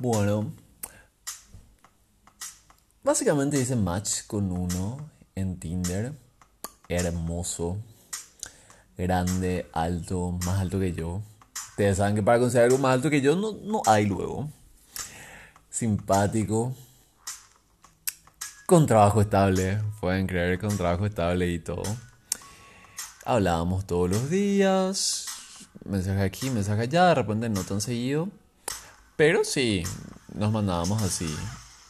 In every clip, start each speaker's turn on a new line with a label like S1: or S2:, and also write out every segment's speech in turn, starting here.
S1: Bueno, básicamente hice match con uno en Tinder. Hermoso, grande, alto, más alto que yo. Ustedes saben que para conseguir algo más alto que yo no, no hay luego. Simpático. Con trabajo estable, pueden creer, con trabajo estable y todo. Hablábamos todos los días, mensaje aquí, mensaje allá, de repente no tan seguido. Pero sí, nos mandábamos así,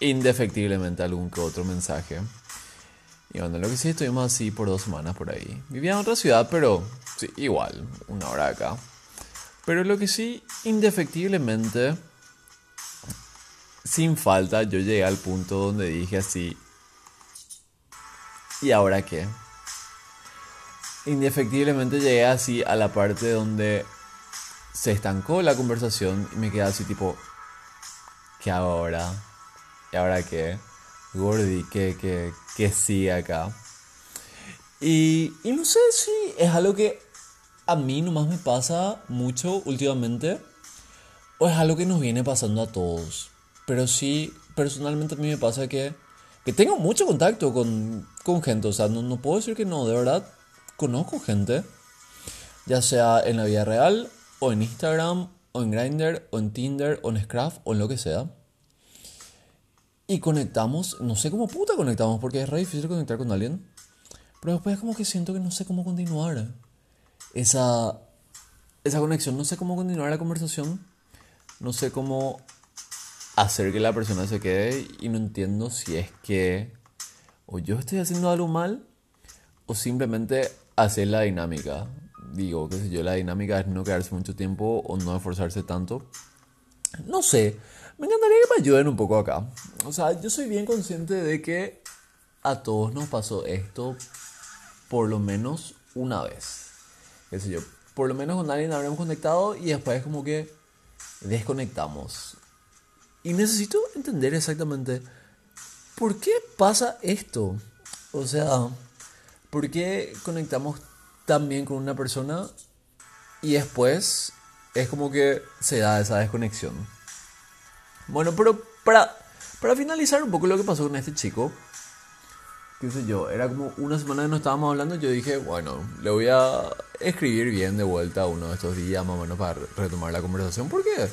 S1: indefectiblemente algún que otro mensaje. Y bueno, lo que sí estuvimos así por dos semanas por ahí. Vivía en otra ciudad, pero sí, igual, una hora acá. Pero lo que sí, indefectiblemente, sin falta, yo llegué al punto donde dije así, ¿y ahora qué? Indefectiblemente llegué así a la parte donde se estancó la conversación y me quedé así tipo, ¿qué ahora? ¿Y ahora qué? Gordy, ¿qué, qué, qué sigue acá? Y, y no sé si es algo que a mí nomás me pasa mucho últimamente o es algo que nos viene pasando a todos. Pero sí, personalmente a mí me pasa que, que tengo mucho contacto con, con gente. O sea, no, no puedo decir que no, de verdad conozco gente. Ya sea en la vida real o en Instagram, o en Grindr, o en Tinder, o en Scraft, o en lo que sea. Y conectamos, no sé cómo puta conectamos, porque es re difícil conectar con alguien. Pero después es como que siento que no sé cómo continuar. Esa, esa conexión, no sé cómo continuar la conversación. No sé cómo hacer que la persona se quede y no entiendo si es que o yo estoy haciendo algo mal o simplemente hacer la dinámica digo, qué sé yo, la dinámica es no quedarse mucho tiempo o no esforzarse tanto. No sé, me encantaría que me ayuden un poco acá. O sea, yo soy bien consciente de que a todos nos pasó esto por lo menos una vez. Qué sé yo, por lo menos con alguien habremos conectado y después como que desconectamos. Y necesito entender exactamente por qué pasa esto. O sea, ¿por qué conectamos también con una persona y después es como que se da esa desconexión. Bueno, pero para, para finalizar un poco lo que pasó con este chico, qué sé yo, era como una semana que no estábamos hablando, yo dije, bueno, le voy a escribir bien de vuelta uno de estos días más o menos para retomar la conversación, porque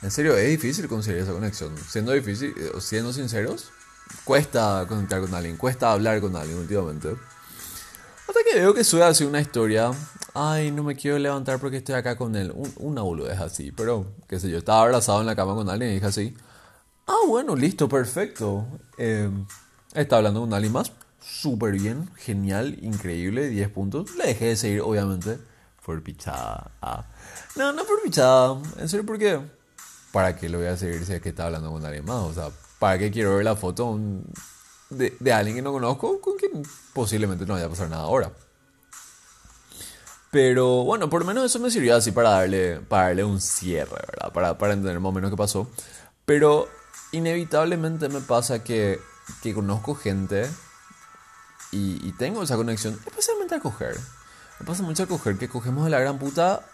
S1: en serio es difícil conseguir esa conexión. Siendo difícil, siendo sinceros, cuesta conectar con alguien, cuesta hablar con alguien últimamente. Hasta que veo que sube así una historia. Ay, no me quiero levantar porque estoy acá con él. Un, una boludez así. Pero, qué sé yo, estaba abrazado en la cama con alguien y dije así. Ah, bueno, listo, perfecto. Eh, está hablando con alguien más. Súper bien, genial, increíble, 10 puntos. Le dejé de seguir, obviamente. Por pichada. Ah. No, no por pichada. En serio, ¿por qué? ¿Para qué lo voy a seguir si es que está hablando con alguien más? O sea, ¿para qué quiero ver la foto? De, de, alguien que no conozco con quien posiblemente no vaya a pasar nada ahora. Pero bueno, por lo menos eso me sirvió así para darle, para darle un cierre, ¿verdad? Para, para entender más o menos qué pasó. Pero inevitablemente me pasa que, que conozco gente y, tengo esa conexión, especialmente a coger. Me pasa mucho a coger, que cogemos de la gran puta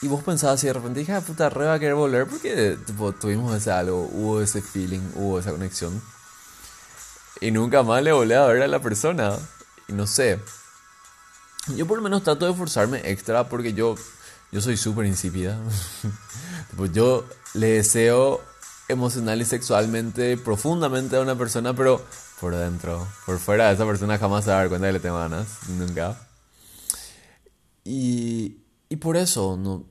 S1: y vos pensabas así de repente, dije, ah, puta, re va a querer volver porque tipo, tuvimos ese algo, hubo ese feeling, hubo esa conexión. Y nunca más le volví a ver a la persona. Y no sé. Yo por lo menos trato de esforzarme extra porque yo, yo soy súper insípida. pues yo le deseo emocional y sexualmente profundamente a una persona, pero por dentro, por fuera esa persona jamás se va a dar cuenta que le tengo ganas. Nunca. Y, y por eso no,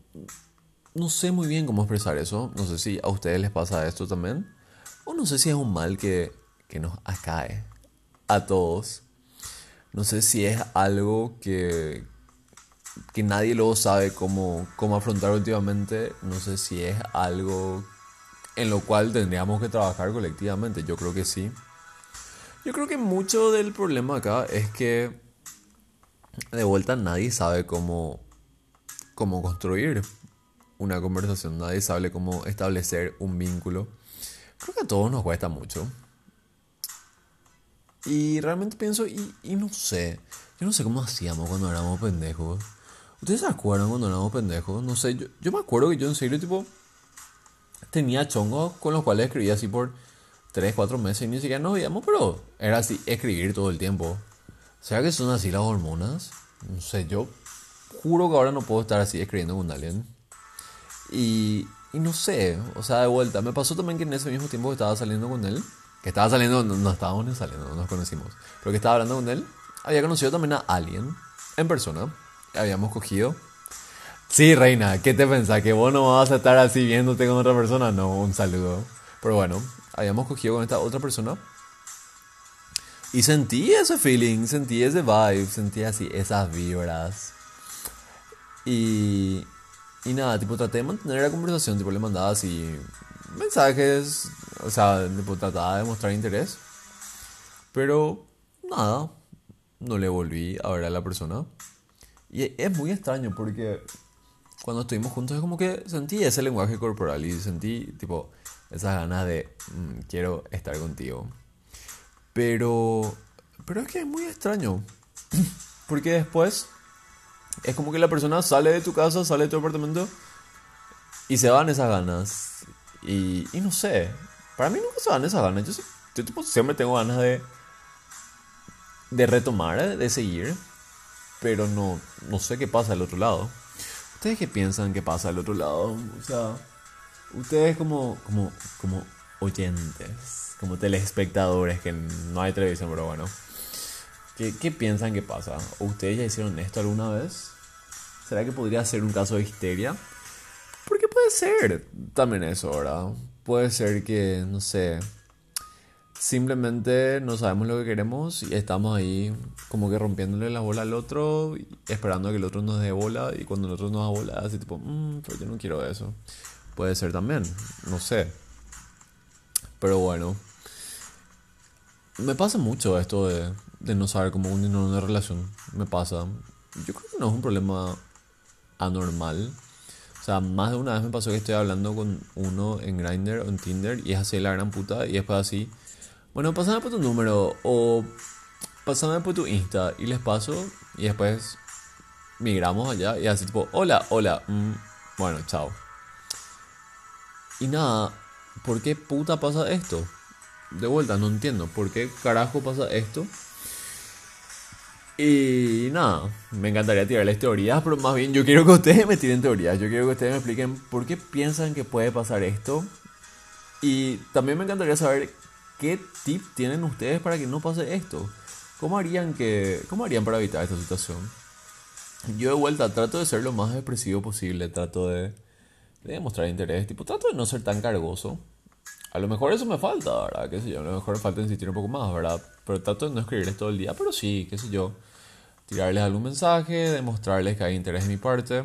S1: no sé muy bien cómo expresar eso. No sé si a ustedes les pasa esto también. O no sé si es un mal que que nos acae a todos. No sé si es algo que, que nadie luego sabe cómo, cómo afrontar últimamente. No sé si es algo en lo cual tendríamos que trabajar colectivamente. Yo creo que sí. Yo creo que mucho del problema acá es que de vuelta nadie sabe cómo, cómo construir una conversación. Nadie sabe cómo establecer un vínculo. Creo que a todos nos cuesta mucho. Y realmente pienso, y, y, no sé, yo no sé cómo hacíamos cuando éramos pendejos. ¿Ustedes se acuerdan cuando éramos pendejos? No sé, yo, yo me acuerdo que yo en serio, tipo, tenía chongos con los cuales escribía así por 3, 4 meses y ni siquiera nos veíamos, pero era así, escribir todo el tiempo. ¿Será que son así las hormonas? No sé, yo juro que ahora no puedo estar así escribiendo con alguien. Y, y no sé, o sea, de vuelta, me pasó también que en ese mismo tiempo que estaba saliendo con él, que estaba saliendo, no, no estábamos ni saliendo, no nos conocimos, pero que estaba hablando con él, había conocido también a alguien en persona, habíamos cogido. Sí, reina, ¿qué te pensás? ¿Que vos no vas a estar así viéndote con otra persona? No, un saludo. Pero bueno, habíamos cogido con esta otra persona. Y sentí ese feeling, sentí ese vibe, sentí así esas vibras. Y, y nada, tipo, traté de mantener la conversación, tipo, le mandaba así mensajes, o sea, tipo, trataba de mostrar interés. Pero nada, no le volví a ver a la persona. Y es muy extraño porque cuando estuvimos juntos es como que sentí ese lenguaje corporal y sentí, tipo, esas ganas de mm, quiero estar contigo. Pero, pero es que es muy extraño. Porque después es como que la persona sale de tu casa, sale de tu apartamento y se van esas ganas. Y, y no sé, para mí nunca se van esas ganas. Yo, siempre tengo ganas de, de retomar, de seguir, pero no, no sé qué pasa al otro lado. ¿Ustedes qué piensan que pasa al otro lado? O sea, ustedes como, como, como oyentes, como telespectadores, que no hay televisión, pero bueno. ¿Qué, ¿Qué, piensan que pasa? ¿O ustedes ya hicieron esto alguna vez? ¿Será que podría ser un caso de histeria? Porque puede ser también eso, ¿verdad? Puede ser que, no sé, simplemente no sabemos lo que queremos y estamos ahí como que rompiéndole la bola al otro, esperando que el otro nos dé bola y cuando el otro nos da bola, así tipo, mmm, pero yo no quiero eso. Puede ser también, no sé. Pero bueno, me pasa mucho esto de, de no saber cómo unir una relación. Me pasa. Yo creo que no es un problema anormal. O sea, más de una vez me pasó que estoy hablando con uno en Grindr o en Tinder y es así la gran puta y después así, bueno, pásame por tu número o pásame por tu Insta y les paso y después migramos allá y así tipo, hola, hola, mm, bueno, chao. Y nada, ¿por qué puta pasa esto? De vuelta, no entiendo. ¿Por qué carajo pasa esto? Y nada, me encantaría tirarles teorías, pero más bien yo quiero que ustedes me tiren teorías. Yo quiero que ustedes me expliquen por qué piensan que puede pasar esto. Y también me encantaría saber qué tip tienen ustedes para que no pase esto. ¿Cómo harían, que, cómo harían para evitar esta situación? Yo de vuelta trato de ser lo más expresivo posible, trato de de mostrar interés. Tipo, trato de no ser tan cargoso. A lo mejor eso me falta, ¿verdad? Qué sé yo, a lo mejor me falta insistir un poco más, ¿verdad? Pero trato de no escribirles todo el día, pero sí, qué sé yo. Tirarles algún mensaje, demostrarles que hay interés de mi parte.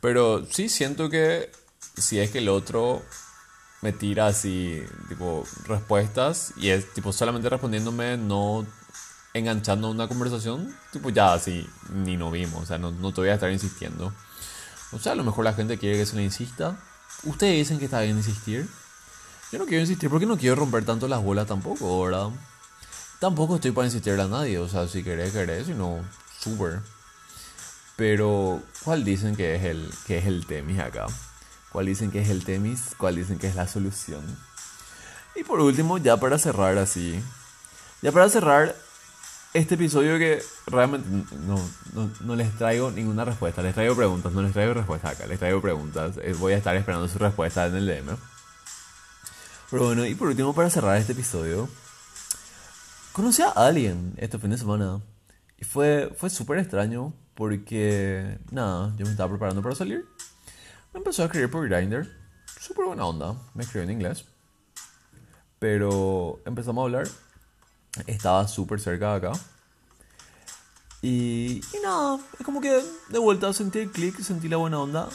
S1: Pero sí siento que si es que el otro me tira así, tipo, respuestas y es tipo solamente respondiéndome, no enganchando una conversación, tipo ya así, ni nos vimos, o sea, no, no te voy a estar insistiendo. O sea, a lo mejor la gente quiere que se le insista. Ustedes dicen que está bien insistir. Yo no quiero insistir porque no quiero romper tanto las bolas tampoco, ¿verdad? Tampoco estoy para insistirle a nadie. O sea, si querés, querés, si no, súper. Pero, ¿cuál dicen que es el, que es el temis acá? ¿Cuál dicen que es el temis? ¿Cuál dicen que es la solución? Y por último, ya para cerrar así. Ya para cerrar, este episodio que realmente no, no, no, les traigo ninguna respuesta, les traigo preguntas, no les traigo respuestas acá, les traigo preguntas, eh, voy a estar esperando su respuesta en el DM. Pero bueno, y por último, para cerrar este episodio, conocí a alguien este fin de semana y fue, fue súper extraño porque, nada, yo me estaba preparando para salir, me empezó a escribir por Grindr, súper buena onda, me escribió en inglés, pero empezamos a hablar estaba súper cerca de acá. Y, y nada, es como que de vuelta sentí el clic, sentí la buena onda.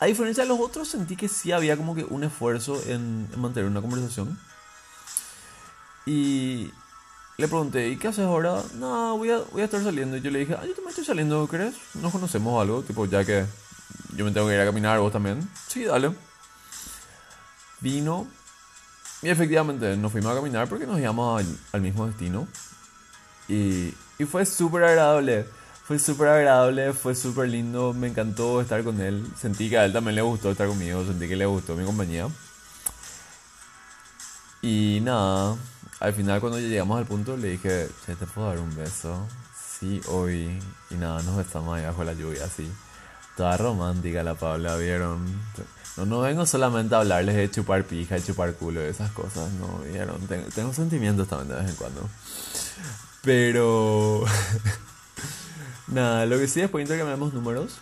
S1: A diferencia de los otros, sentí que sí había como que un esfuerzo en, mantener una conversación. Y le pregunté, ¿y qué haces ahora? No, voy a, voy a estar saliendo. Y yo le dije, ah, yo también estoy saliendo, ¿crees? Nos conocemos algo, tipo, ya que yo me tengo que ir a caminar, vos también. Sí, dale. Vino, y efectivamente nos fuimos a caminar porque nos íbamos al, mismo destino. Y, y fue súper agradable. Fue súper agradable, fue súper lindo, me encantó estar con él. Sentí que a él también le gustó estar conmigo, sentí que le gustó mi compañía. Y nada, al final cuando llegamos al punto le dije, ¿te puedo dar un beso? Sí, hoy. Y nada, nos besamos ahí bajo la lluvia, así. Toda romántica la Paula, ¿vieron? No, no vengo solamente a hablarles de chupar pija, de chupar culo, de esas cosas, ¿no? ¿Vieron? Tengo, sentimientos también de vez en cuando. Pero... nada, lo que sí, después intercambiamos números.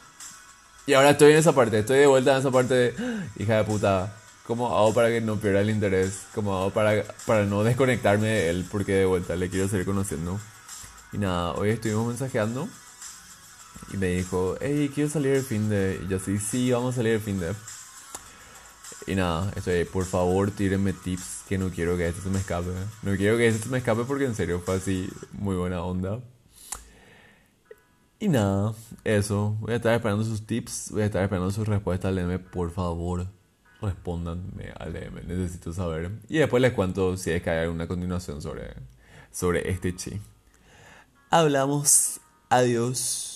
S1: Y ahora estoy en esa parte, estoy de vuelta en esa parte de... Hija de puta, ¿Cómo hago para que no pierda el interés? ¿Cómo hago para, para no desconectarme de él? Porque de vuelta le quiero seguir conociendo. Y nada, hoy estuvimos mensajeando. Y me dijo, hey, quiero salir el fin de. Y yo sí, sí, vamos a salir el fin de. Y nada, estoy por favor, tírenme tips que no quiero que este se me escape. No quiero que este se me escape porque en serio fue así, muy buena onda. Y nada, eso. Voy a estar esperando sus tips, voy a estar esperando sus respuestas. Léeme, por favor respóndanme al DM, necesito saber. Y después les cuento si es que hay alguna continuación sobre, sobre este chi. Hablamos. Adiós.